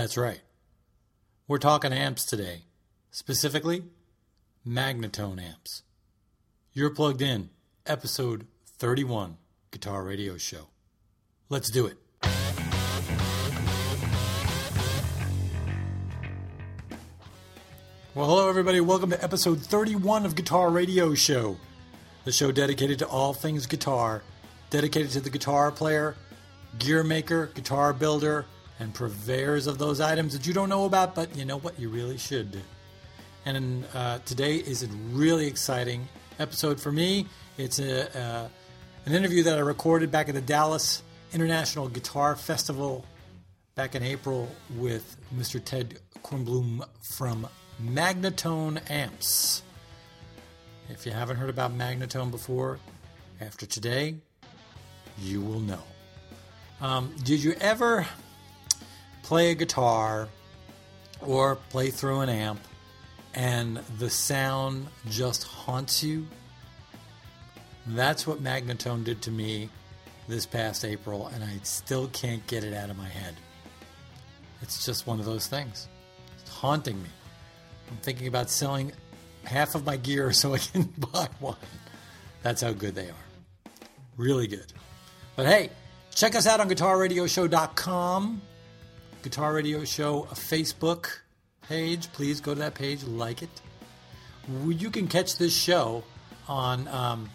That's right. We're talking amps today, specifically Magnatone amps. You're plugged in, episode 31, Guitar Radio Show. Let's do it. Well, hello, everybody. Welcome to episode 31 of Guitar Radio Show, the show dedicated to all things guitar, dedicated to the guitar player, gear maker, guitar builder, and purveyors of those items that you don't know about, but you know what? You really should. And uh, today is a really exciting episode for me. It's a, uh, an interview that I recorded back at the Dallas International Guitar Festival back in April with Mr. Ted Kornblum from Magnatone Amps. If you haven't heard about Magnatone before, after today, you will know. Um, did you ever play a guitar or play through an amp and the sound just haunts you? That's what Magnatone did to me this past April, and I still can't get it out of my head. It's just one of those things. It's haunting me. I'm thinking about selling half of my gear so I can buy one. That's how good they are. Really good. But hey, check us out on guitarradioshow.com. Guitar Radio Show Facebook page. Please go to that page, like it. You can catch this show on um,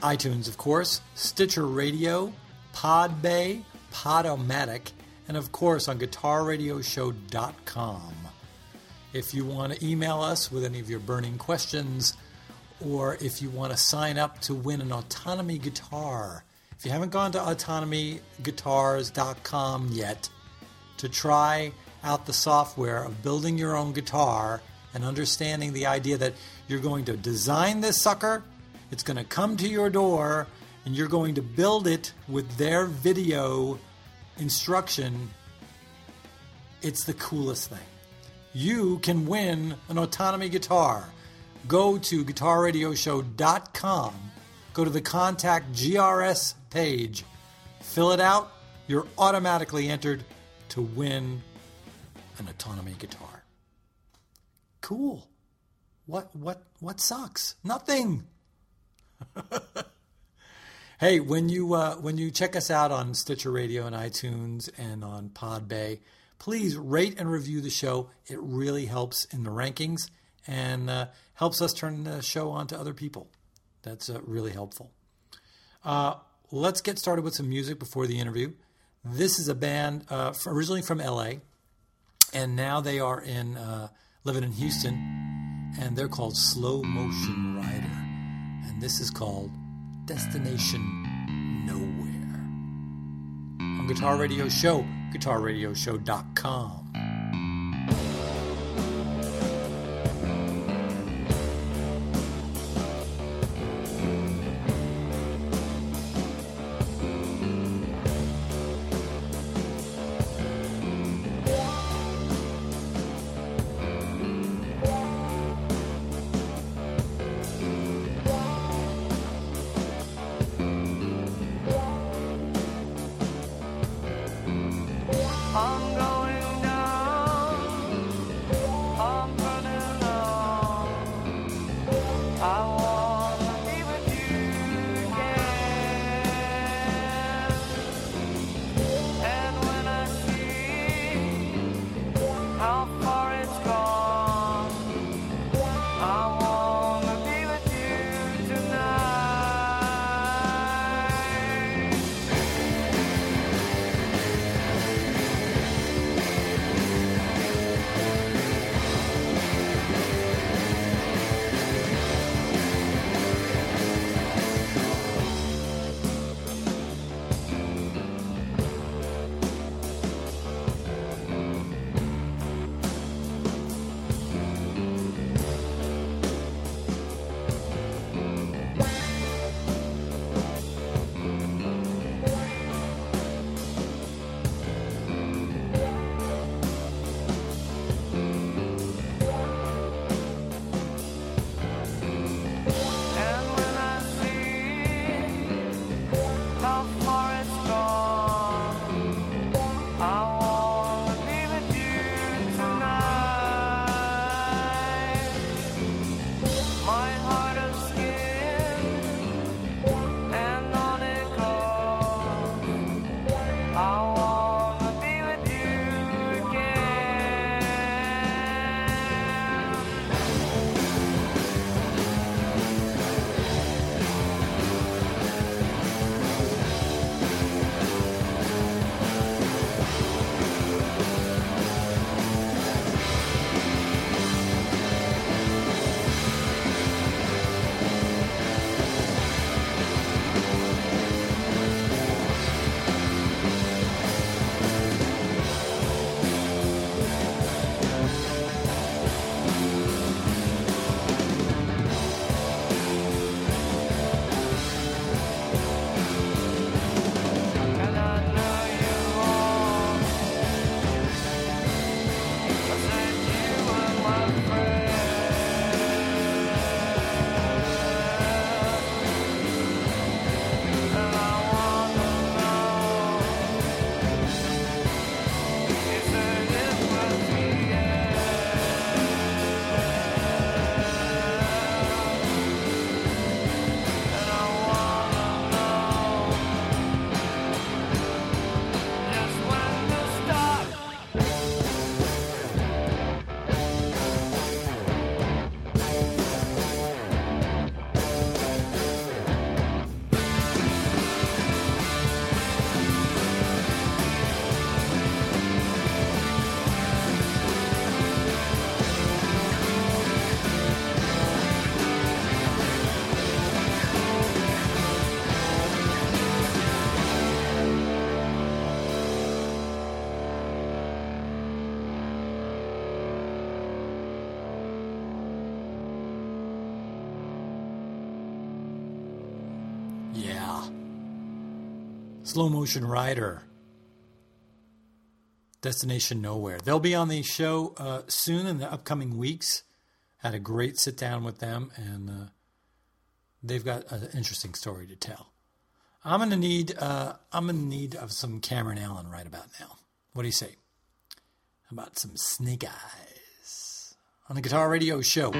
iTunes, of course, Stitcher Radio, Podbay, Podomatic, and of course on GuitarRadioshow.com. If you want to email us with any of your burning questions, or if you want to sign up to win an autonomy guitar, if you haven't gone to autonomyguitars.com yet to try out the software of building your own guitar and understanding the idea that you're going to design this sucker, it's going to come to your door, and you're going to build it with their video instruction, it's the coolest thing. You can win an autonomy guitar. Go to guitarradioshow.com, go to the contact GRS page, fill it out, you're automatically entered to win an autonomy guitar. Cool. What what what sucks? Nothing. hey, when you uh, when you check us out on Stitcher Radio and iTunes and on Podbay, please rate and review the show. It really helps in the rankings and uh, helps us turn the show on to other people. That's uh, really helpful. Uh, let's get started with some music before the interview. This is a band uh, originally from LA, and now they are in uh, living in Houston, and they're called Slow Motion Rider, and this is called Destination Nowhere. On Guitar Radio Show, GuitarRadioshow.com. Slow Motion Rider. Destination Nowhere. They'll be on the show uh, soon in the upcoming weeks. Had a great sit down with them, and uh, they've got an interesting story to tell. I'm gonna need uh, I'm gonna need of some Cameron Allen right about now. What do you say? About some Snake Eyes on the Guitar Radio Show?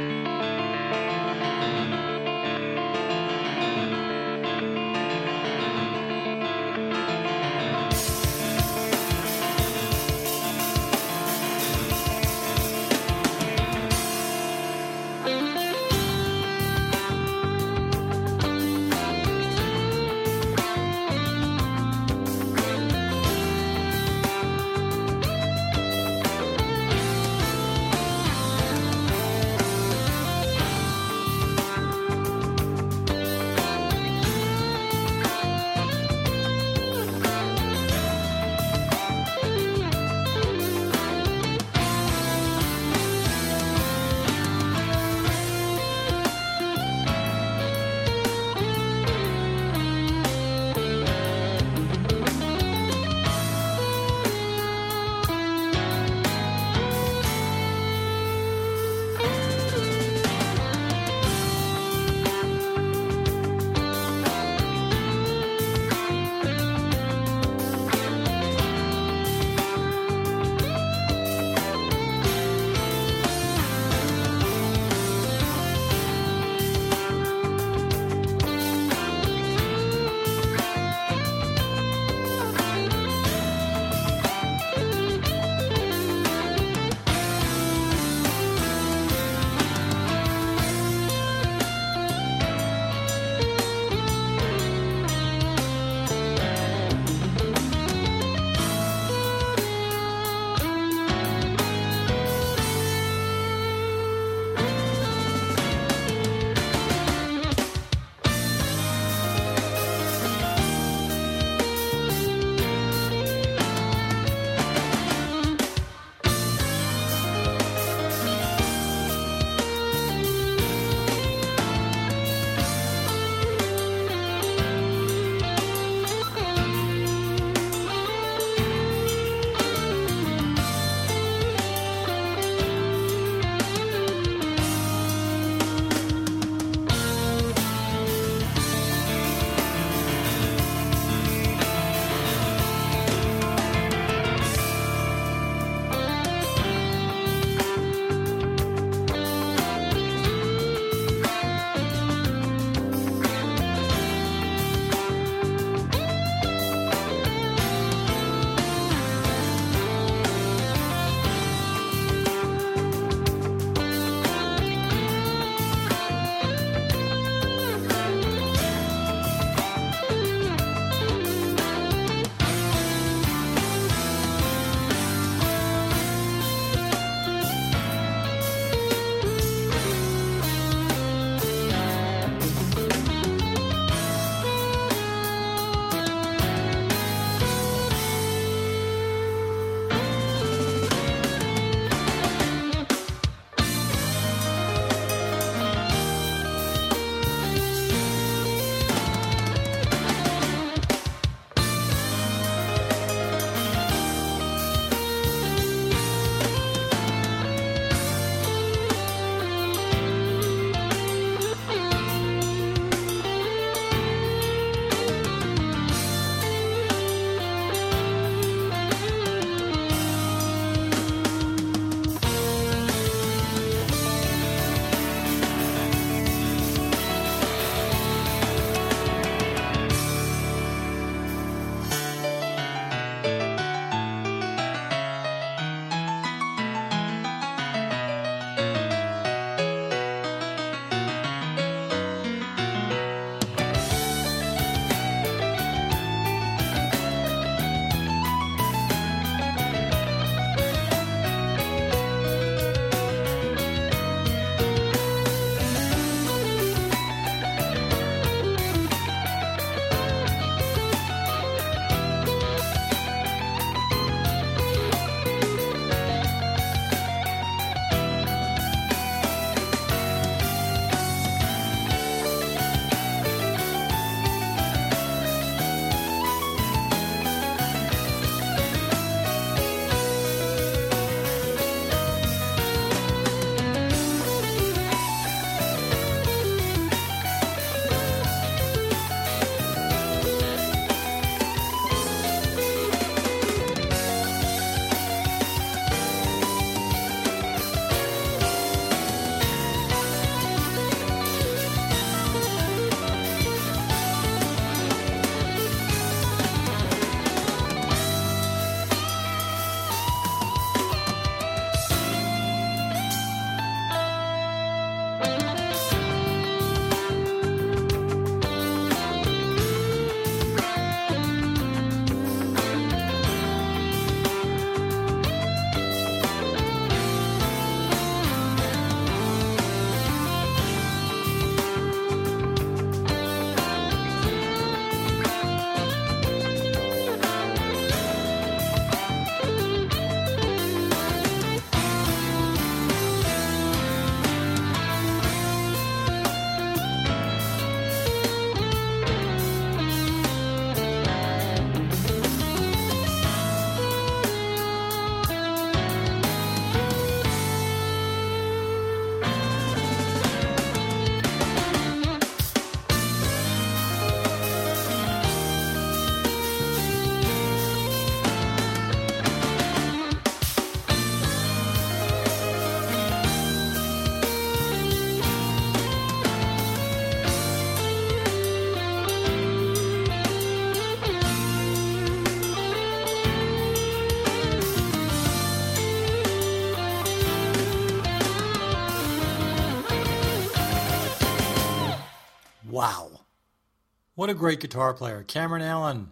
What a great guitar player. Cameron Allen.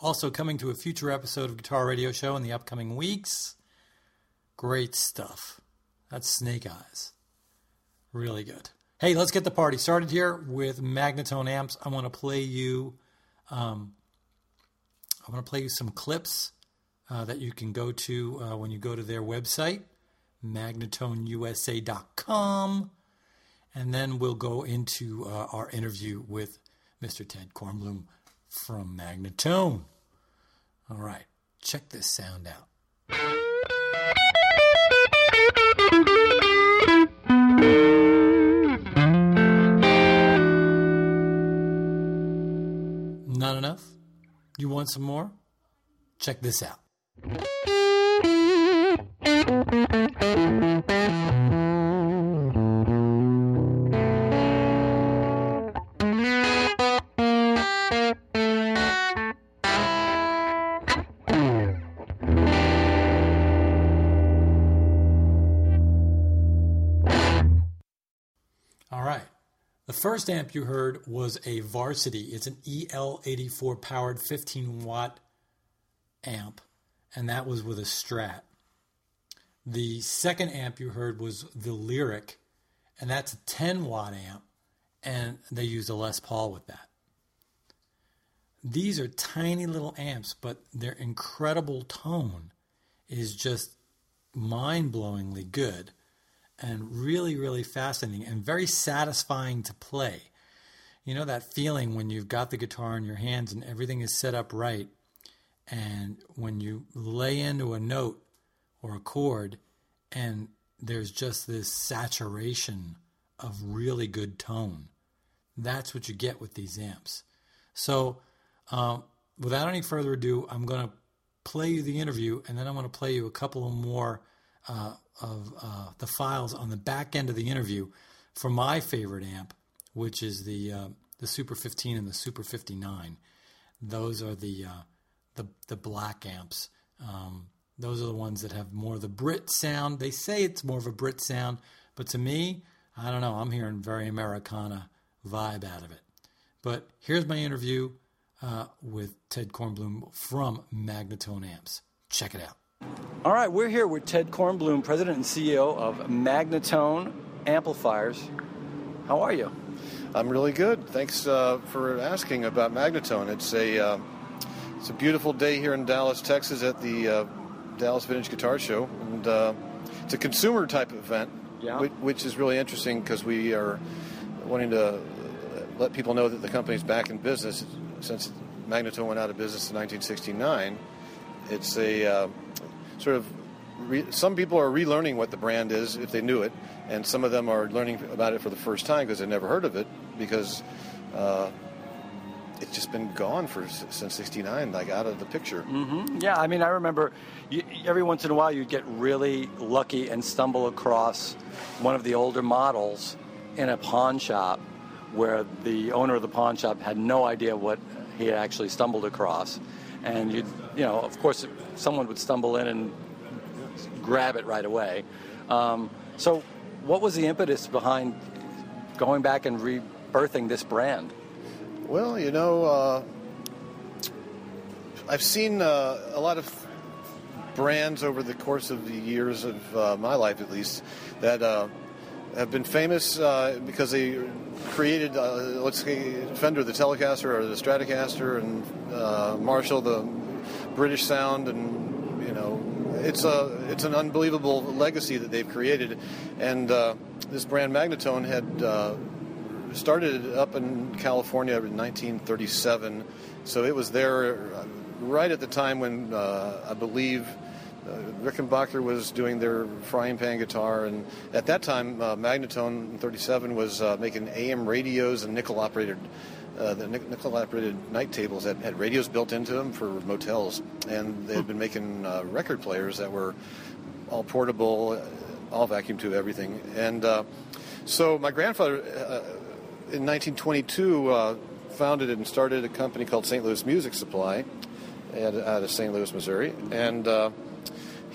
Also coming to a future episode of Guitar Radio Show in the upcoming weeks. Great stuff. That's Snake Eyes. Really good. Hey, let's get the party started here with Magnatone amps. I want to play you. Um, I want to play you some clips uh, that you can go to uh, when you go to their website, magnatoneusa.com, and then we'll go into uh, our interview with Mr. Ted Kornblum from Magnatone. All right, check this sound out. Not enough? You want some more? Check this out. Amp you heard was a Varsity. It's an EL84 powered 15 watt amp, and that was with a Strat. The second amp you heard was the Lyric, and that's a 10 watt amp, and they use a Les Paul with that. These are tiny little amps, but their incredible tone is just mind blowingly good and really, really fascinating and very satisfying to play. You know that feeling when you've got the guitar in your hands and everything is set up right, and when you lay into a note or a chord, and there's just this saturation of really good tone. That's what you get with these amps. So, uh, without any further ado, I'm going to play you the interview, and then I'm going to play you a couple of more uh, of uh, the files on the back end of the interview for my favorite amp, which is the uh, the Super 15 and the Super 59. Those are the uh, the the black amps. Um, those are the ones that have more of the Brit sound. They say it's more of a Brit sound, but to me, I don't know. I'm hearing very Americana vibe out of it. But here's my interview uh, with Ted Kornblum from Magnatone Amps. Check it out. All right, we're here with Ted Kornblum, President and CEO of Magnatone Amplifiers. How are you? I'm really good. Thanks uh, for asking about Magnatone. It's a uh, it's a beautiful day here in Dallas, Texas, at the uh, Dallas Vintage Guitar Show, and uh, it's a consumer type event, Yeah. which, which is really interesting because we are wanting to uh, let people know that the company's back in business since Magnatone went out of business in 1969. It's a uh, sort of re- some people are relearning what the brand is if they knew it, and some of them are learning about it for the first time because they've never heard of it because uh, it's just been gone for since '69, like out of the picture. Yeah, I mean, I remember you, every once in a while you'd get really lucky and stumble across one of the older models in a pawn shop where the owner of the pawn shop had no idea what he had actually stumbled across. And you'd, you know, of course, someone would stumble in and grab it right away. Um, so, what was the impetus behind going back and rebirthing this brand? Well, you know, uh, I've seen uh, a lot of brands over the course of the years of uh, my life, at least, that uh, have been famous uh, because they created, uh, let's say, Fender the Telecaster or the Stratocaster, and uh, Marshall the British sound, and you know, it's a it's an unbelievable legacy that they've created, and uh, this brand Magnatone had. Uh, started up in California in 1937, so it was there uh, right at the time when I believe uh, Rickenbacker was doing their frying pan guitar, and at that time, uh, Magnatone 37 was uh, making AM radios and nickel operated. Uh, the nickel operated night tables that had radios built into them for motels, and they had been making uh, record players that were all portable, uh, all vacuum tube, everything. And uh, so my grandfather, in 1922, uh, founded and started a company called St. Louis Music Supply out of St. Louis, Missouri. And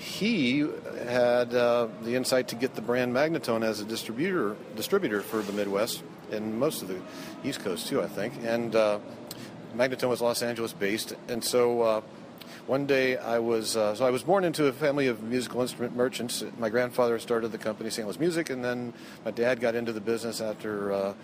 he had uh, the insight to get the brand Magnatone as a distributor distributor for the Midwest. and most of the East Coast too, I think. And uh, Magnatone was Los Angeles based, and so uh, one day I was uh, so I was born into a family of musical instrument merchants. My grandfather started the company St. Louis Music, and then my dad got into the business after. Uh,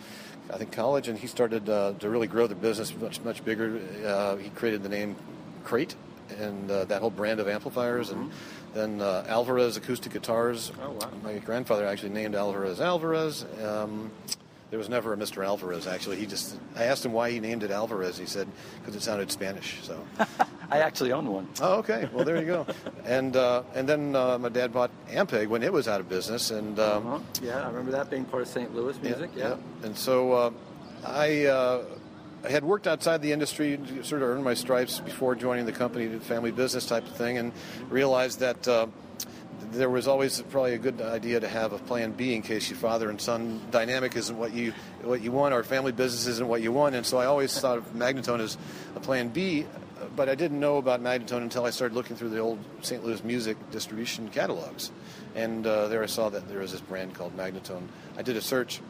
I think college, and he started uh, to really grow the business much much bigger. Uh, he created the name Crate and uh, that whole brand of amplifiers, and then uh, Alvarez acoustic guitars. Oh, wow. My grandfather actually named Alvarez Alvarez. Um, there was never a Mr. Alvarez. Actually, he just I asked him why he named it Alvarez. He said because it sounded Spanish. So. I actually own one. Oh, okay. Well, there you go. and uh, and then uh, my dad bought Ampeg when it was out of business, and um, Uh-huh. Yeah, I remember that being part of St. Louis music. Yeah. And so uh, I, uh, I had worked outside the industry, sort of earn my stripes before joining the company, family business type of thing, and realized that. Uh, there was always probably a good idea to have a plan B in case your father and son dynamic isn't what you what you want, or family business isn't what you want. And so I always thought of Magnatone as a plan B, but I didn't know about Magnatone until I started looking through the old St. Louis music distribution catalogs, and uh, there I saw that there was this brand called Magnatone. I did a search,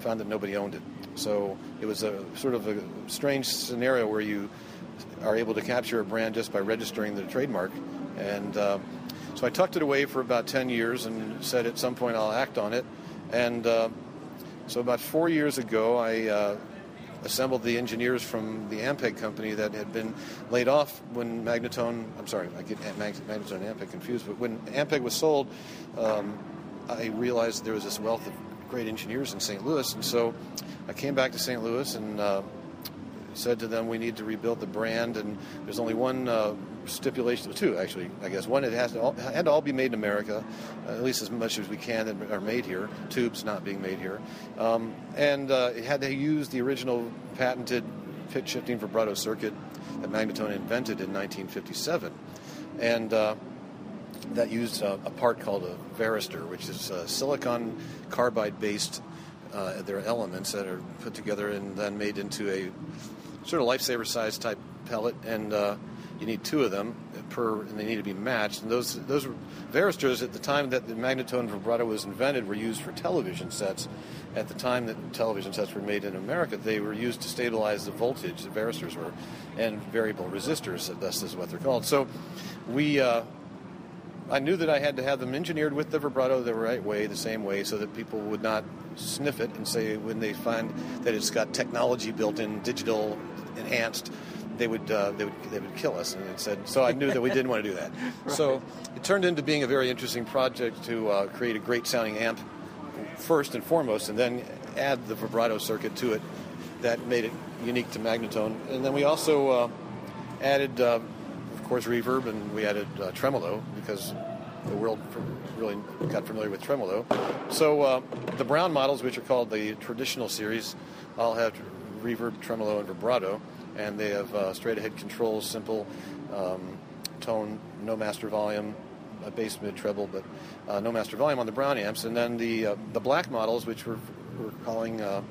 found that nobody owned it. So it was a sort of a strange scenario where you are able to capture a brand just by registering the trademark, and. Uh, so I tucked it away for about 10 years and said at some point I'll act on it. And uh, so about four years ago, I uh, assembled the engineers from the Ampeg company that had been laid off when Magnatone, I'm sorry, I get Mag- Magnatone and Ampeg confused, but when Ampeg was sold, um, I realized there was this wealth of great engineers in St. Louis. And so I came back to St. Louis and uh, said to them, we need to rebuild the brand, and there's only one uh, stipulation, two actually, I guess. One, it has to all, had to all be made in America, uh, at least as much as we can that are made here. Tubes not being made here, um, and uh, it had to use the original patented pitch shifting vibrato circuit that Magnatone invented in 1957, and. Uh, that used a, a part called a varistor, which is silicon carbide based. Uh, there are elements that are put together and then made into a sort of lifesaver size type pellet, and uh, you need two of them per, and they need to be matched. And those those varistors at the time that the Magnatone vibrato was invented were used for television sets. At the time that television sets were made in America, they were used to stabilize the voltage. The varistors were, and variable resistors. Thus is what they're called. So, we. Uh, I knew that I had to have them engineered with the vibrato the right way, the same way, so that people would not sniff it and say when they find that it's got technology built in, digital enhanced, they would uh, they would they would kill us. And it said so. I knew that we didn't want to do that. So it turned into being a very interesting project to uh, create a great sounding amp first and foremost, and then add the vibrato circuit to it. That made it unique to Magnatone, and then we also uh, added. Of course, reverb, and we added uh, tremolo because the world really got familiar with tremolo. So uh, the Brown models, which are called the traditional series, all have reverb, tremolo, and vibrato, and they have uh, straight-ahead controls, simple um, tone, no master volume, a bass, mid, treble, but uh, no master volume on the Brown amps. And then the uh, the black models, which we're, we're calling uh,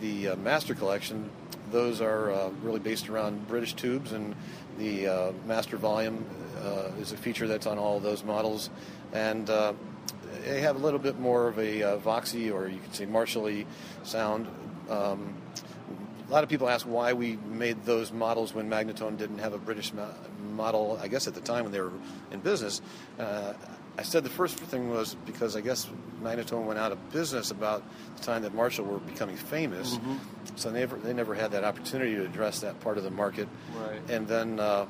the uh, Master Collection, those are uh, really based around British tubes, and the uh, master volume uh, is a feature that's on all those models, and uh, they have a little bit more of a uh, Voxy or you could say Marshally sound. Um, a lot of people ask why we made those models when Magnatone didn't have a British mo- model. I guess at the time when they were in business. Uh, I said the first thing was because I guess Magnatone went out of business about the time that Marshall were becoming famous, so they never they never had that opportunity to address that part of the market. Right. And then uh,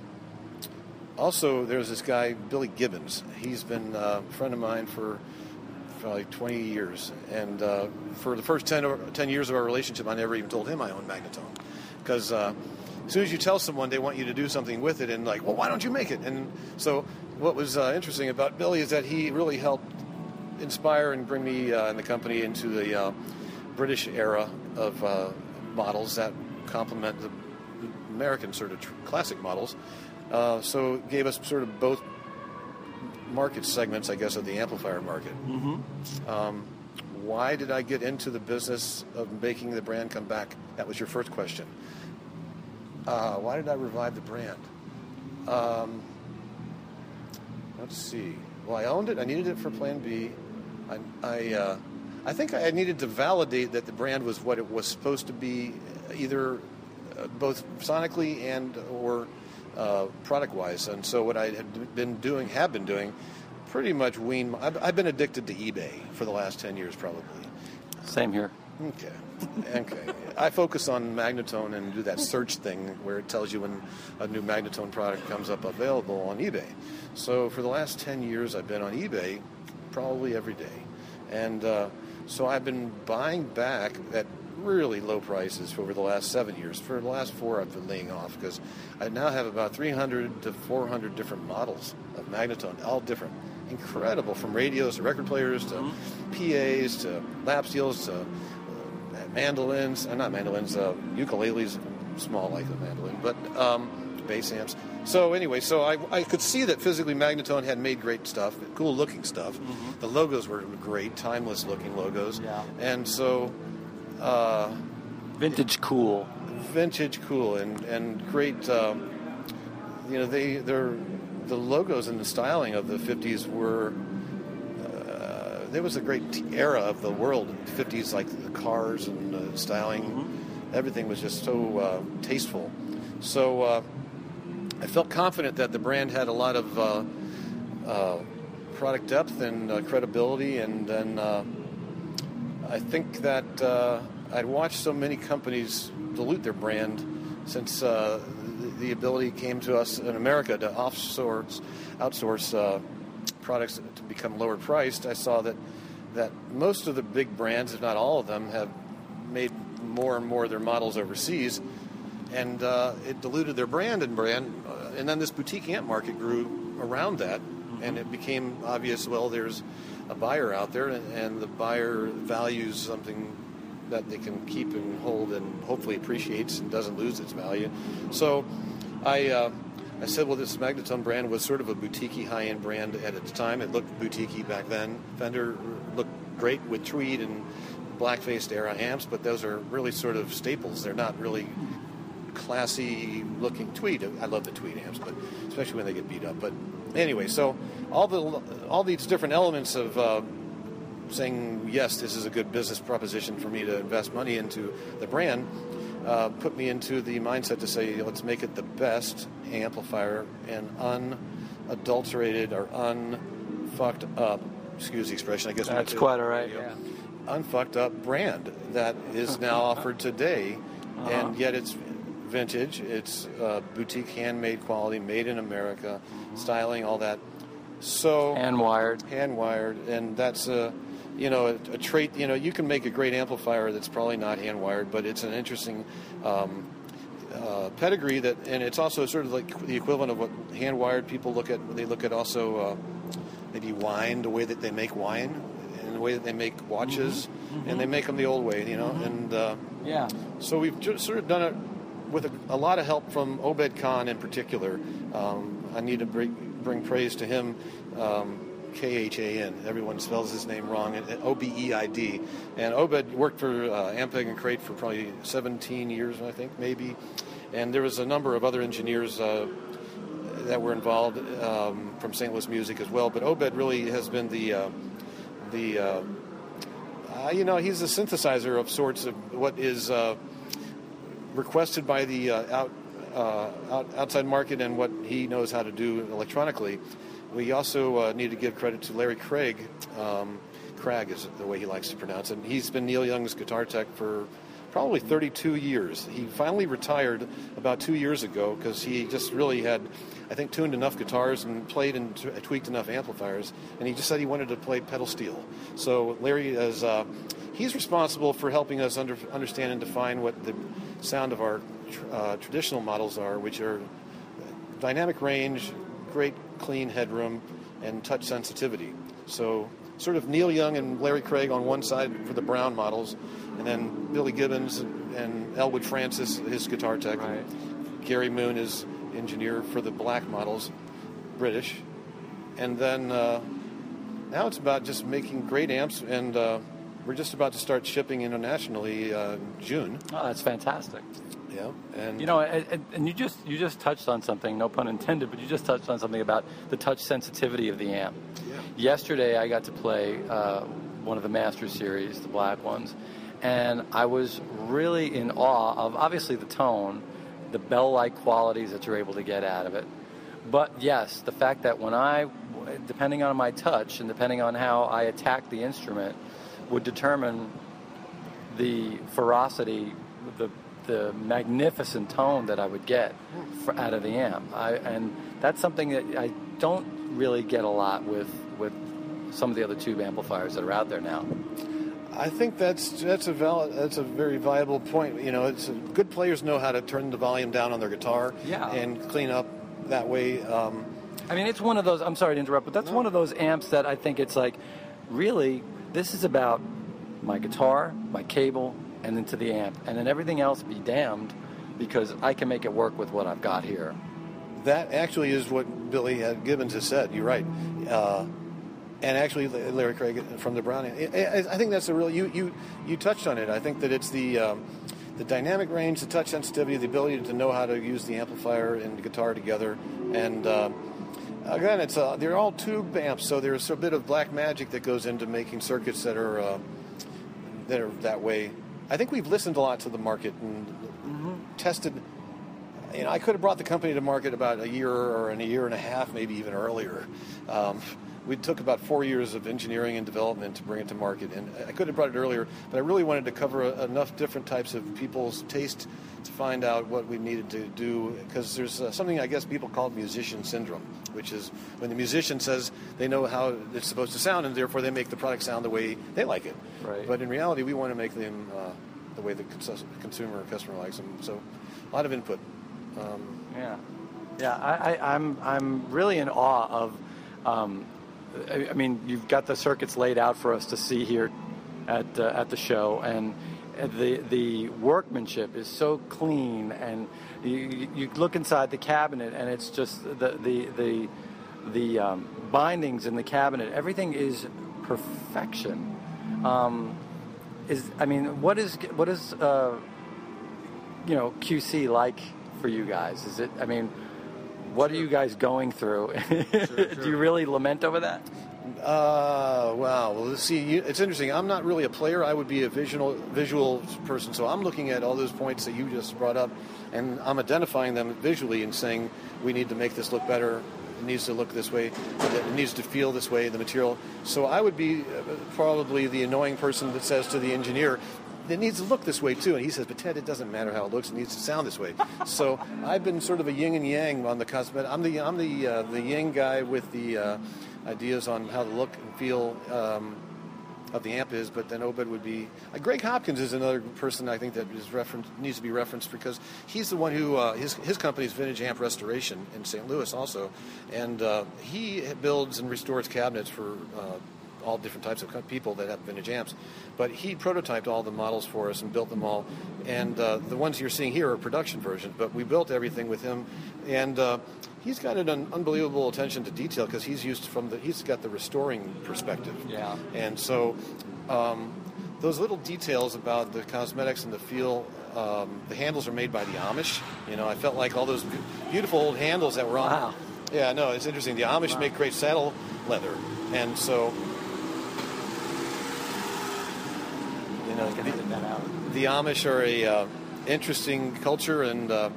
also there's this guy Billy Gibbons. He's been uh, a friend of mine for probably 20 years, and uh, for the first 10, or 10 years of our relationship, I never even told him I owned Magnatone because. As soon as you tell someone they want you to do something with it and like well why don't you make it? And so what was uh, interesting about billy is that he really helped inspire and bring me uh, and the company into the uh, british era of uh, models that complement the american sort of tr- classic models. Uh, so gave us sort of both market segments i guess of the amplifier market. Um, why did i get into the business of making the brand come back? That was your first question uh, why did I revive the brand? Um, let's see. Well, I owned it. I needed it for Plan B. I, I, uh, I think I needed to validate that the brand was what it was supposed to be, either uh, both sonically and or uh, product wise. And so what I had been doing, have been doing, pretty much wean. I've, I've been addicted to eBay for the last ten years, probably. Same here. Okay. Okay. I focus on Magnatone and do that search thing where it tells you when a new Magnatone product comes up available on eBay. So for the last 10 years, I've been on eBay probably every day. And uh, so I've been buying back at really low prices for over the last seven years. For the last four, I've been laying off because I now have about 300 to 400 different models of Magnatone, all different. Incredible, from radios to record players to PAs to lap steels to mandolins, uh, not mandolins, uh, ukuleles, small like a mandolin, but um, bass amps. So anyway, so I, I could see that physically Magnatone had made great stuff, cool looking stuff. The logos were great, timeless looking logos. Yeah. And so uh, Vintage cool. vintage cool and and great. Um, you know, they they're the logos and the styling of the '50s were. There was a great era of the world. in the '50s, like the cars and the styling, everything was just so uh, tasteful. So uh, I felt confident that the brand had a lot of uh, uh, product depth and uh, credibility, and then. Uh, I think that uh, I'd watched so many companies dilute their brand since uh, the, ability came to us in America to outsource, outsource uh, products become lower priced. I saw that that most of the big brands, if not all of them, have made more and more of their models overseas, and uh, it diluted their brand and brand. Uh, and then this boutique amp market grew around that, and it became obvious. Well, there's a buyer out there, and, and the buyer values something that they can keep and hold, and hopefully appreciates and doesn't lose its value. So, I. Uh, I said, well, this Magnatone brand was sort of a boutique high-end brand at its time. It looked boutique back then. Fender looked great with tweed and black-faced era amps, but those are really sort of staples. They're not really classy looking tweed. I love the tweed amps, but especially when they get beat up. But anyway, so all the all these different elements of uh, saying yes, this is a good business proposition for me to invest money into the brand. Uh, put me into the mindset to say, let's make it the best amplifier and unadulterated or unfucked up, excuse the expression, I guess. That's quite all right. Yeah. unfucked up brand that is now offered today, Uh-huh. and yet it's vintage. It's uh, boutique, handmade quality, made in America, styling, all that. So And wired. hand wired, and that's a you know a, a trait. You know, you can make a great amplifier that's probably not hand wired, but it's an interesting. Um, uh, pedigree that, and it's also sort of like the equivalent of what hand wired people look at. They look at also uh, maybe wine, the way that they make wine, and the way that they make watches, and they make them the old way, you know. And uh, Yeah. so we've just sort of done it with a, a lot of help from Obeid Khan in particular. Um, I need to bring, bring praise to him. Um, K H A N. Everyone spells his name wrong. O B E I D. And Obeid worked for uh, Ampeg and Crate for probably 17 years, I think, maybe. And there was a number of other engineers uh, that were involved um, from St. Louis Music as well. But Obeid really has been the uh, the uh, uh, you know he's a synthesizer of sorts of what is uh, requested by the uh, out, out outside market and what he knows how to do electronically. We also uh, need to give credit to Larry Craig. Um, Cragg is the way he likes to pronounce it. He's been Neil Young's guitar tech for probably 32 years. He finally retired about two years ago because he just really had, I think, tuned enough guitars and played and t- tweaked enough amplifiers, and he just said he wanted to play pedal steel. So Larry is, uh, he's responsible for helping us under, understand and define what the sound of our tr- uh, traditional models are, which are dynamic range, great clean headroom, and touch sensitivity. So sort of Neil Young and Larry Craig on one side for the brown models, and then Billy Gibbons and Elwood Francis, his guitar tech. Right. Gary Moon is engineer for the black models, British. And then uh, now it's about just making great amps, and uh, we're just about to start shipping internationally uh, in June. Oh, that's fantastic. Yeah, and You know, and, and- you just you just touched on something, no pun intended, but you just touched on something about the touch sensitivity of the amp. Yeah. Yesterday, I got to play uh, one of the Master Series, the black ones, and I was really in awe of obviously the tone, the bell-like qualities that you're able to get out of it. But yes, the fact that when I, depending on my touch and depending on how I attack the instrument, would determine the ferocity, the the magnificent tone that I would get for, out of the amp. I, and that's something that I don't really get a lot with with some of the other tube amplifiers that are out there now. I think that's that's a valid, that's a very viable point. You know, it's good players know how to turn the volume down on their guitar Yeah. and clean up that way. Um, I mean, it's one of those. I'm sorry to interrupt, but that's one of those amps that I think it's like, really, this is about my guitar, my cable, and then to the amp, and then everything else be damned, because I can make it work with what I've got here. that actually is what Billy Gibbons has said. You're right. Uh, and actually, Larry Craig from the Browning. I, think that's a real. You you you touched on it. I think that it's the um, the dynamic range, the touch sensitivity, the ability to know how to use the amplifier and the guitar together, and. Uh, Again, it's uh, they're all tube amps, so there's a bit of black magic that goes into making circuits that are uh, that are that way. I think we've listened a lot to the market and tested. You know, I could have brought the company to market about a year or in a year and a half, maybe even earlier. Um, we took about four years of engineering and development to bring it to market, and I could have brought it earlier, but I really wanted to cover enough different types of people's taste to find out what we needed to do. Because there's uh, something I guess people call musician syndrome, which is when the musician says they know how it's supposed to sound, and therefore they make the product sound the way they like it. Right. But in reality, we want to make them uh, the way the cons- consumer or customer likes them. So, a lot of input. Um, Yeah, yeah. I, I, I'm I'm really in awe of. Um, I, mean, you've got the circuits laid out for us to see here at uh, at the show, and the the workmanship is so clean, and you, you- you look inside the cabinet, and it's just the the the the um, bindings in the cabinet. Everything is perfection. Um, is I mean, what is what is uh, you know QC like for you guys? Is it? I mean, what are you guys going through? Do you really lament over that? Uh, wow. Well, see. You, it's interesting. I'm not really a player. I would be a visual visual person. So I'm looking at all those points that you just brought up, and I'm identifying them visually and saying we need to make this look better. It needs to look this way. It needs to feel this way. The material. So I would be uh, probably the annoying person that says to the engineer. It needs to look this way too, and he says, "But Ted, it doesn't matter how it looks; it needs to sound this way." so I've been sort of a yin and yang on the cosmetic. I'm the I'm the uh, the yin guy with the uh, ideas on how the look and feel um, of the amp is, but then Obeid would be. Uh, Greg Hopkins is another person I think that is referenced needs to be referenced because he's the one who uh, his his company is Vintage Amp Restoration in St. Louis also, and uh, he builds and restores cabinets for. All different types of people that have vintage amps, but he prototyped all the models for us and built them all. And uh, the ones you're seeing here are production versions, but we built everything with him, and uh, he's got an unbelievable attention to detail because he's used from the he's got the restoring perspective. Yeah. And so, um, those little details about the cosmetics and the feel. Um, the handles are made by the Amish. You know, I felt like all those beautiful old handles that were on. Wow. Yeah, no, it's interesting. The Amish make great saddle leather, and so you know, I that out. the Amish are a uh, interesting culture, and uh,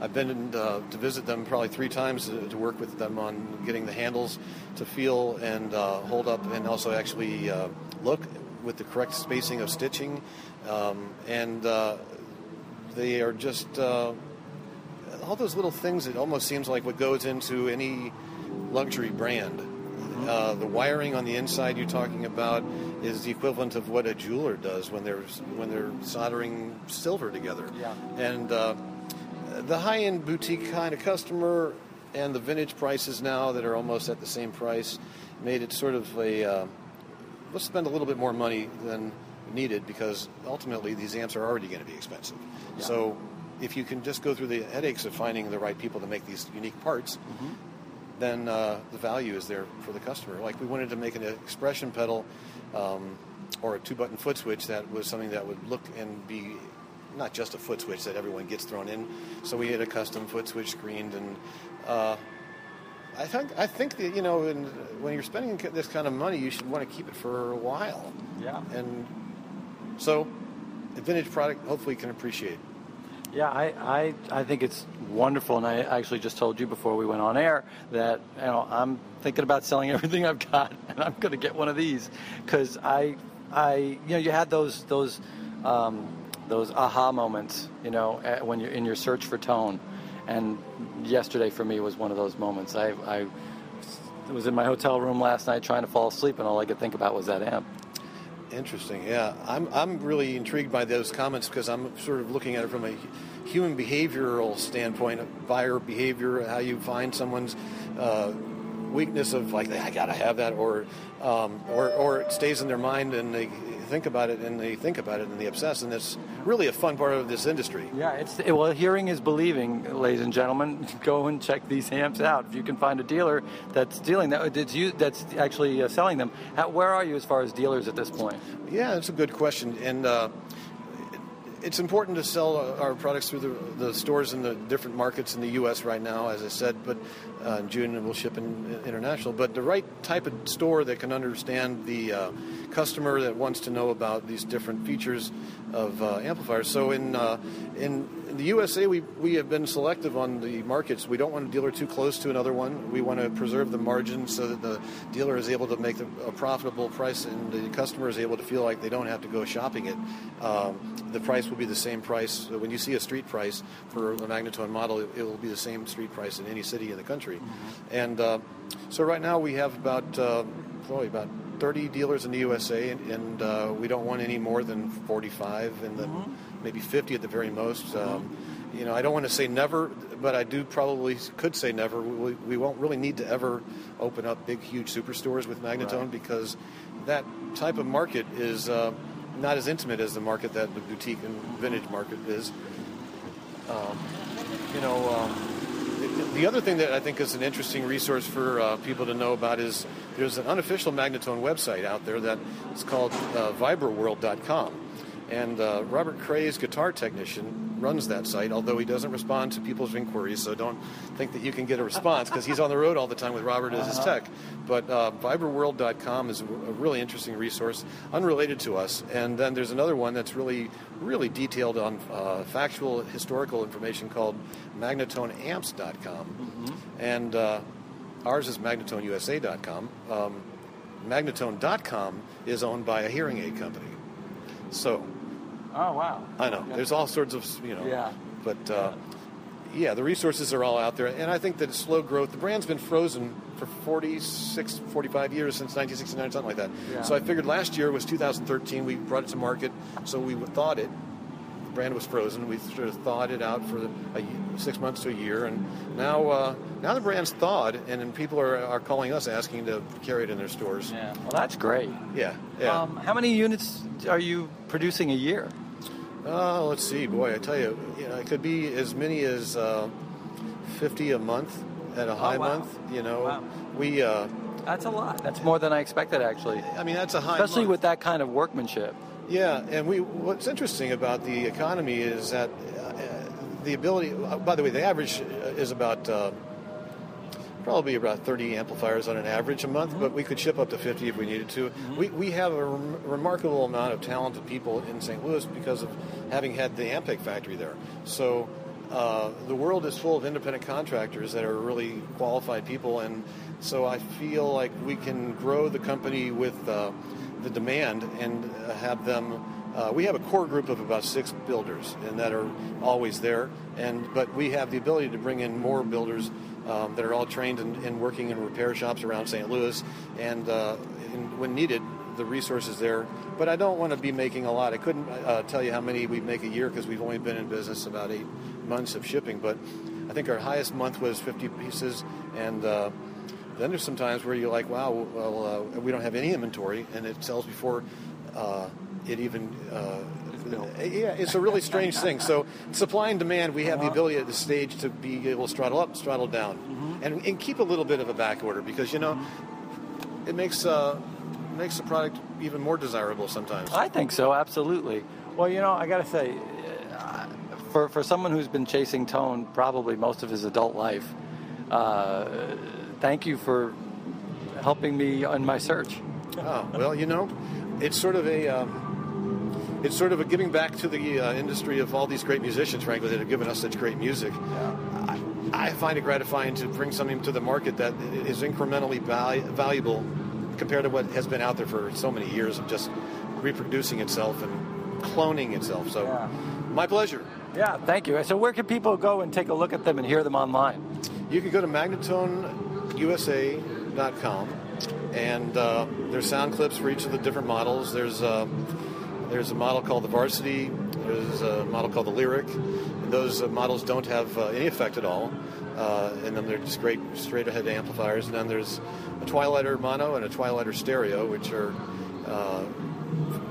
I've been in, uh, to visit them probably three times to, to work with them on getting the handles to feel and uh, hold up, and also actually uh, look with the correct spacing of stitching, um, and uh, they are just uh, all those little things. It almost seems like what goes into any luxury brand. Uh, the wiring on the inside you're talking about is the equivalent of what a jeweler does when they're when they're soldering silver together. Yeah. And uh, the high-end boutique kind of customer and the vintage prices now that are almost at the same price made it sort of a uh, let's spend a little bit more money than needed because ultimately these amps are already going to be expensive. Yeah. So if you can just go through the headaches of finding the right people to make these unique parts, then uh, the value is there for the customer. Like we wanted to make an expression pedal um, or a two-button foot switch that was something that would look and be not just a foot switch that everyone gets thrown in. So we had a custom foot switch screened, and uh, I think I think that you know, in, when you're spending this kind of money, you should want to keep it for a while. Yeah. And so, the vintage product hopefully can appreciate. Yeah, I, I, I think it's wonderful, and I actually just told you before we went on air that you know I'm thinking about selling everything I've got, and I'm going to get one of these because I, I, you know, you had those those um, those aha moments, you know, when you're in your search for tone, and yesterday for me was one of those moments. I, I was in my hotel room last night trying to fall asleep, and all I could think about was that amp. Interesting. Yeah, I'm I'm really intrigued by those comments because I'm sort of looking at it from a human behavioral standpoint, buyer behavior, how you find someone's uh, weakness of like I gotta have that, or um, or or it stays in their mind and they think about it and they think about it and they obsess, and it's really a fun part of this industry. Yeah, it's it, well, hearing is believing, ladies and gentlemen. Go and check these amps out. If you can find a dealer that's dealing that, that's you, that's actually uh, selling them. How, where are you as far as dealers at this point? Yeah, that's a good question, and uh, it's important to sell our products through the, the, stores in the different markets in the U.S. right now, as I said. But uh, in June we'll ship in, international. But the right type of store that can understand the uh, customer that wants to know about these different features of uh, amplifiers. So in, uh, in in the USA, we, we have been selective on the markets. We don't want a dealer too close to another one. We want to preserve the margin so that the dealer is able to make a profitable price and the customer is able to feel like they don't have to go shopping it. Um, the price will be the same price. When you see a street price for a Magnatone model, it, it will be the same street price in any city in the country. Mm-hmm. And uh, so right now we have about, uh, probably about 30 dealers in the USA, and, and uh, we don't want any more than 45 and. Mm-hmm maybe 50 at the very most. Um, you know, I don't want to say never, but I do probably could say never. We, we won't really need to ever open up big, huge superstores with Magnatone right. because that type of market is uh, not as intimate as the market that the boutique and vintage market is. Um, you know, um, the other thing that I think is an interesting resource for uh, people to know about is there's an unofficial Magnatone website out there that is called uh, and uh, Robert Cray's guitar technician runs that site, although he doesn't respond to people's inquiries. So don't think that you can get a response because he's on the road all the time with Robert as his uh-huh. tech. But uh, vibraworld.com is a really interesting resource, unrelated to us. And then there's another one that's really, really detailed on uh, factual historical information called magnatoneamps.com. Mm-hmm. And uh, ours is magnatoneusa.com. Um, Magnatone.com is owned by a hearing aid company. So Oh wow! I know. Yeah. There's all sorts of you know. Yeah. But uh, yeah, the resources are all out there, and I think that slow growth. The brand's been frozen for 46, 45 years since 1969, something like that. Yeah. So I figured last year was 2013. We brought it to market, so we thought it. The brand was frozen. We sort of thawed it out for a, six months to a year, and now uh, now the brand's thawed, and, and people are, are calling us asking to carry it in their stores. Yeah. Well, that's great. Yeah. Yeah. Um, how many units are you producing a year? Uh, let's see, boy, I tell you, you know, it could be as many as uh, 50 a month at a high oh, wow. month. You know, wow. we. Uh, that's a lot. That's more than I expected, actually. I mean, that's a high, especially month. with that kind of workmanship. Yeah, and we. What's interesting about the economy is that uh, the ability. Uh, by the way, the average is about uh, probably about 30 amplifiers on an average a month, but we could ship up to 50 if we needed to. Mm-hmm. We, we have a rem- remarkable amount of talented people in St. Louis because of having had the Ampeg factory there. So uh, the world is full of independent contractors that are really qualified people, and so I feel like we can grow the company with uh, the demand and have them. Uh, we have a core group of about six builders, and that are always there. And but we have the ability to bring in more builders um, that are all trained and working in repair shops around St. Louis, and, uh, when needed, the resources there. But I don't want to be making a lot. I couldn't uh, tell you how many we make a year because we've only been in business about eight months of shipping. But I think our highest month was 50 pieces, and uh, then there's some times where you're like, wow, well, uh, we don't have any inventory, and it sells before uh, it even uh, yeah, it's a really strange thing. So supply and demand, we have the ability at this stage to be able to straddle up, straddle down, mm-hmm. and, and keep a little bit of a back order because you know mm-hmm. it makes uh, makes the product even more desirable sometimes. I think so, absolutely. Well, you know, I got to say, uh, for for someone who's been chasing tone probably most of his adult life. Uh, thank you for helping me on my search. Oh, well, you know, it's sort of a. Uh, it's sort of a giving back to the uh, industry of all these great musicians, frankly, that have given us such great music. I, I find it gratifying to bring something to the market that is incrementally val- valuable compared to what has been out there for so many years of just reproducing itself and cloning itself. So, Yeah. my pleasure. Yeah, thank you. So where can people go and take a look at them and hear them online? You can go to magnatoneusa.com, and uh, there's sound clips for each of the different models. There's uh, there's a model called the Varsity. There's a model called the Lyric. And those uh, models don't have uh, any effect at all, uh, and then they're just great straight ahead amplifiers. And then there's a Twilighter mono and a Twilighter stereo, which are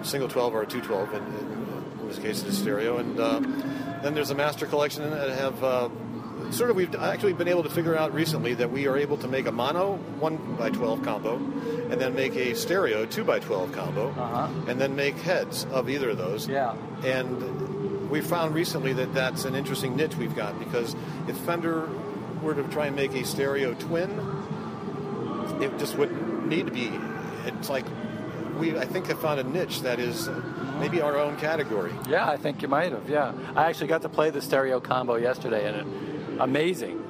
single 12 or a 212 in, in, in this case it's stereo and uh, then there's a master collection that have uh, sort of we've actually been able to figure out recently that we are able to make a mono 1 by 12 combo and then make a stereo 2 by 12 combo Uh-huh. and then make heads of either of those Yeah. and we found recently that that's an interesting niche we've got because if Fender were to try and make a stereo twin it just wouldn't need to be. It's like we, I think, have found a niche that is maybe our own category. Yeah, I think you might have. Yeah, I actually got to play the stereo combo yesterday, and it, amazing.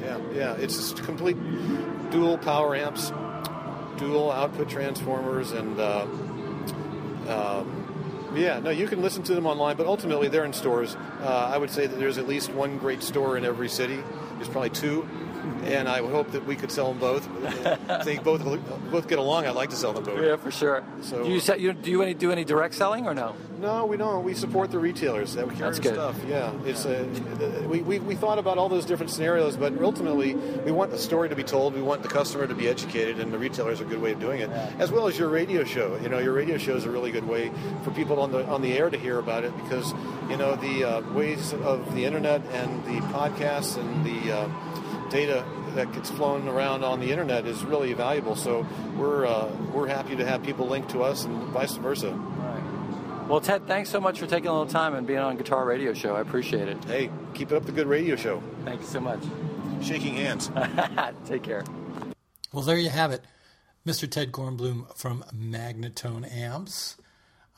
Yeah, yeah. It's complete dual power amps, dual output transformers, and uh, um, yeah. No, you can listen to them online, but ultimately they're in stores. Uh, I would say that there's at least one great store in every city. There's probably two. And I would hope that we could sell them both. they both both get along, I'd like to sell them both. Yeah, for sure. So- do you, set, you do you any do any direct selling or no? No, we don't. We support the retailers that we carry That's good. stuff. Yeah, it's a. We, we, we thought about all those different scenarios, but ultimately we want the story to be told. We want the customer to be educated, and the retailers are a good way of doing it, as well as your radio show. You know, your radio show is a really good way for people on the on the air to hear about it because you know the uh, ways of the internet and the podcasts and the uh, data that gets flown around on the internet is really valuable. So we're uh, we're happy to have people linked to us and vice versa. Right. Well, Ted, thanks so much for taking a little time and being on Guitar Radio Show. I appreciate it. Hey, keep it up the good radio show. Thank you so much. Shaking hands. Take care. Well, there you have it. Mr. Ted Kornblum from Magnatone Amps.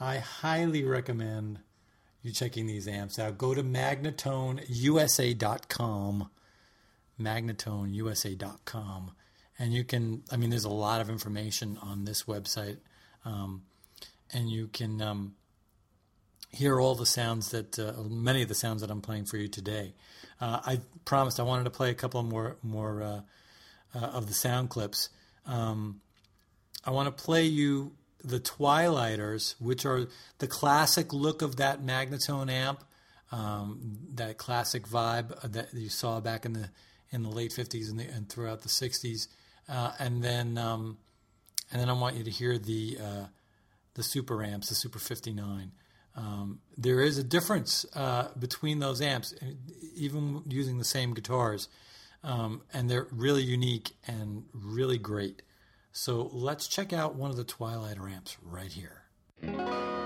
I highly recommend you checking these amps out. Go to magnatoneusa.com, magnatoneusa.com, and you can, I mean, there's a lot of information on this website, um, and you can um, hear all the sounds that, uh, many of the sounds that I'm playing for you today. Uh, I promised I wanted to play a couple more, more uh, uh, of the sound clips. Um, I want to play you the Twilighters, which are the classic look of that Magnatone amp, um, that classic vibe that you saw back in the in the late '50s and, the, and throughout the '60s, uh, and then um, and then I want you to hear the uh, the super amps, the Super 59. Um, there is a difference uh, between those amps, even using the same guitars, um, and they're really unique and really great. So let's check out one of the Twilighter amps right here.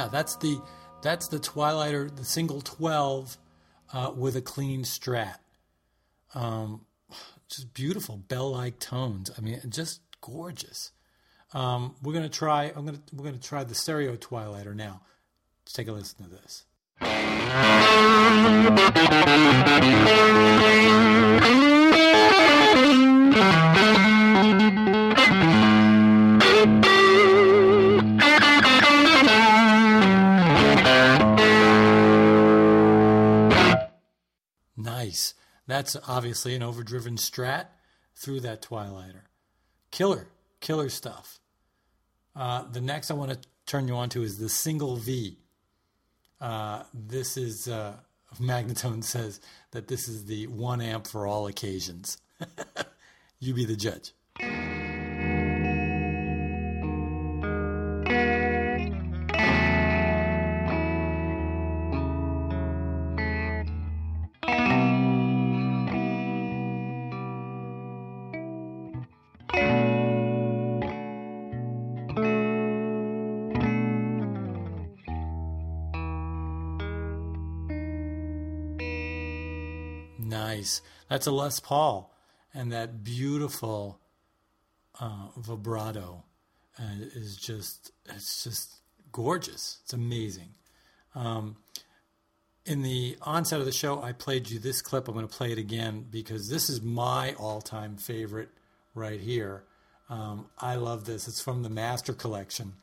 Yeah, that's the that's the Twilighter, the single twelve uh, with a clean Strat. Um, just beautiful bell-like tones. I mean, just gorgeous. Um, we're gonna try. I'm gonna we're gonna try the stereo Twilighter now. Let's take a listen to this. That's obviously an overdriven Strat through that Twilighter. Killer, killer stuff. Uh, the next I want to turn you on to is the single V. Uh, this is uh, Magnatone says that this is the one amp for all occasions. You be the judge. That's a Les Paul, and that beautiful uh, vibrato is just it's just gorgeous. It's amazing. Um, in the onset of the show, I played you this clip. I'm going to play it again because this is my all-time favorite right here. Um, I love this. It's from the Master Collection,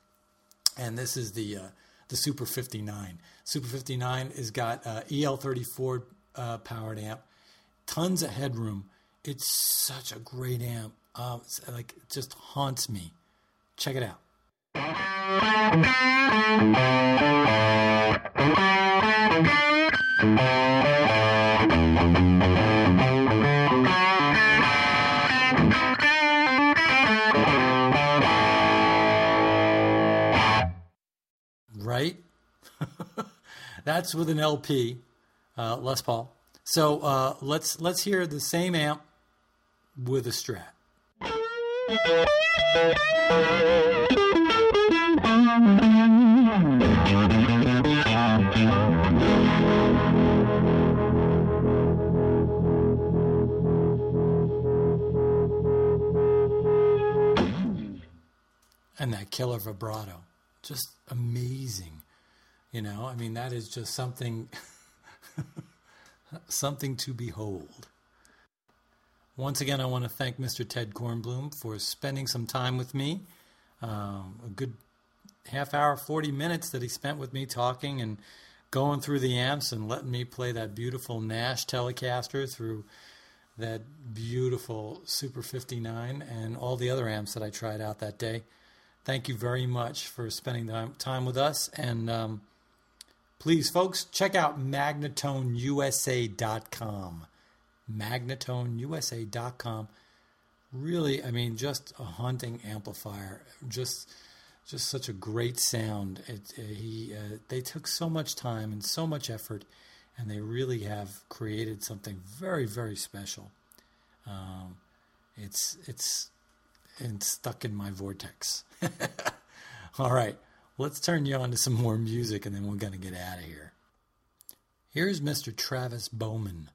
and this is the uh, the Super 59. Super 59 has got uh, EL34 uh, powered amp, tons of headroom. It's such a great amp. Uh, like it just haunts me. Check it out. Right? That's with an LP, uh, Les Paul. So uh, let's let's hear the same amp with a Strat. And that killer vibrato, just amazing. You know, I mean, that is just something, something to behold. Once again, I want to thank Mr. Ted Kornblum for spending some time with me. Um, a good half hour, 40 minutes that he spent with me talking and going through the amps and letting me play that beautiful Nash Telecaster through that beautiful Super 59 and all the other amps that I tried out that day. Thank you very much for spending time with us. And um, please, folks, check out magnatoneusa.com. Magnatoneusa.com. Really, I mean, just a haunting amplifier. Just, just such a great sound. It, uh, he, uh, they took so much time and so much effort, and they really have created something very, very special. Um, it's, it's, it's stuck in my vortex. All right, let's turn you on to some more music, and then we're gonna get out of here. Here's Mr. Travis Bowman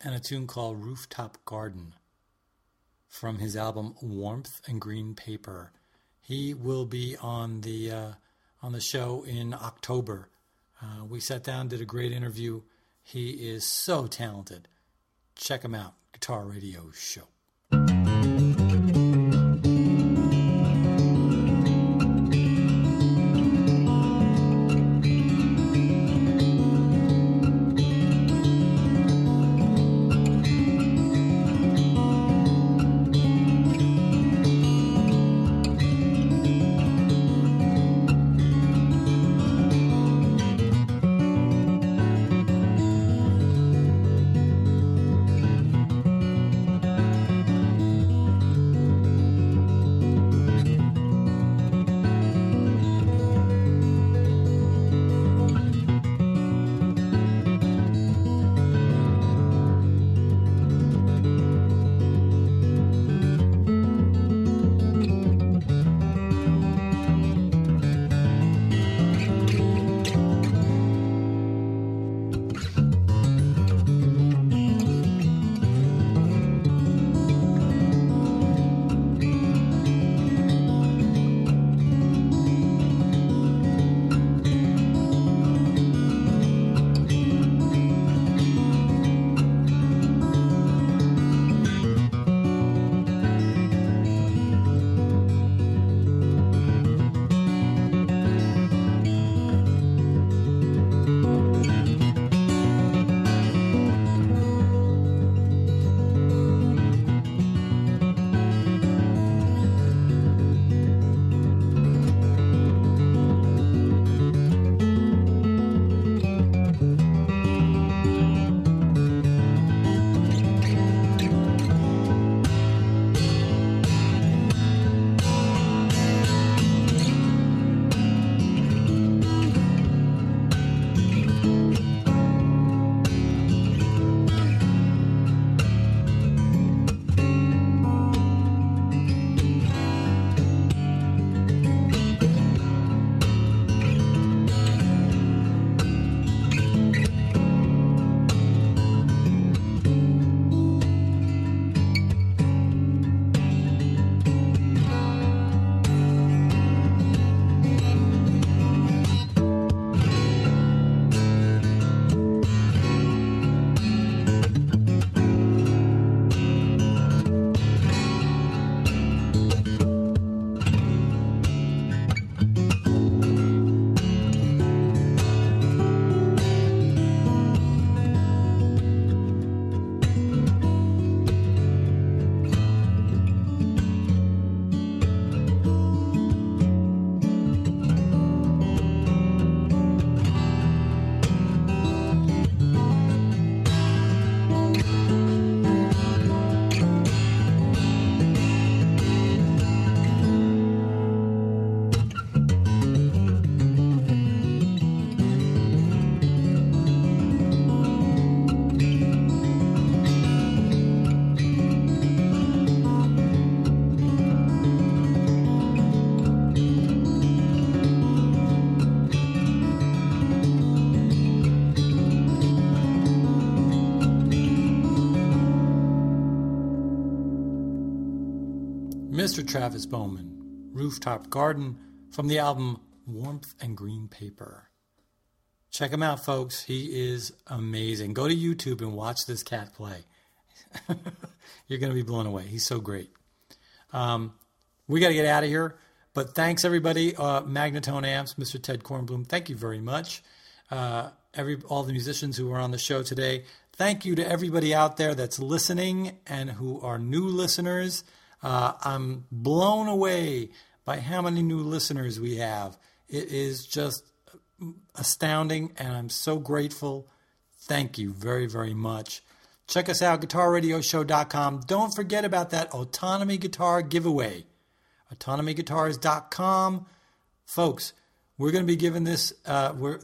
and a tune called Rooftop Garden from his album Warmth and Green Paper. He will be on the uh, on the show in October. Uh, we sat down, did a great interview. He is so talented. Check him out, Guitar Radio Show. Travis Bowman, Rooftop Garden, from the album Warmth and Green Paper. Check him out, folks. He is amazing. Go to YouTube and watch this cat play. You're going to be blown away. He's so great. Um, we got to get out of here. But thanks, everybody. Uh, Magnatone Amps, Mr. Ted Kornblum, thank you very much. Uh, every all the musicians who were on the show today. Thank you to everybody out there that's listening and who are new listeners. Uh, I'm blown away by how many new listeners we have. It is just astounding, and I'm so grateful. Thank you very, very much. Check us out, guitarradioshow.com. Don't forget about that autonomy guitar giveaway. Autonomyguitars.com. Folks, we're going to be giving this, uh, we're,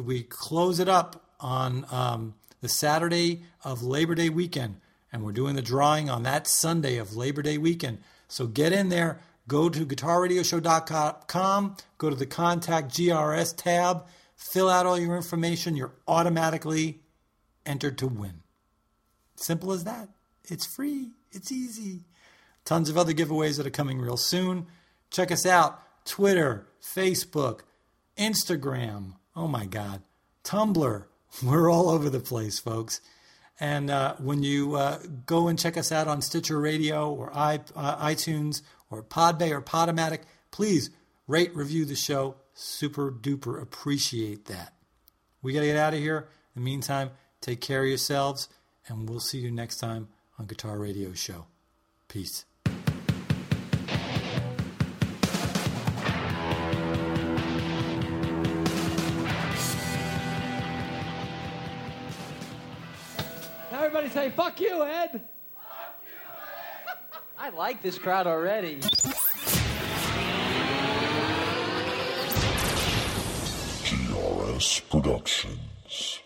we close it up on um, the Saturday of Labor Day weekend, and we're doing the drawing on that Sunday of Labor Day weekend. So get in there, go to guitarradioshow.com, go to the Contact GRS tab, fill out all your information. You're automatically entered to win. Simple as that. It's free, it's easy. Tons of other giveaways that are coming real soon. Check us out Twitter, Facebook, Instagram. Oh my God. Tumblr. We're all over the place, folks. And uh, when you uh, go and check us out on Stitcher Radio or I, uh, iTunes or Podbay or Podomatic, please rate, review the show. Super duper appreciate that. We got to get out of here. In the meantime, take care of yourselves, and we'll see you next time on Guitar Radio Show. Peace. Say, fuck you, Ed. Fuck you, Ed. I like this crowd already. GRS Productions.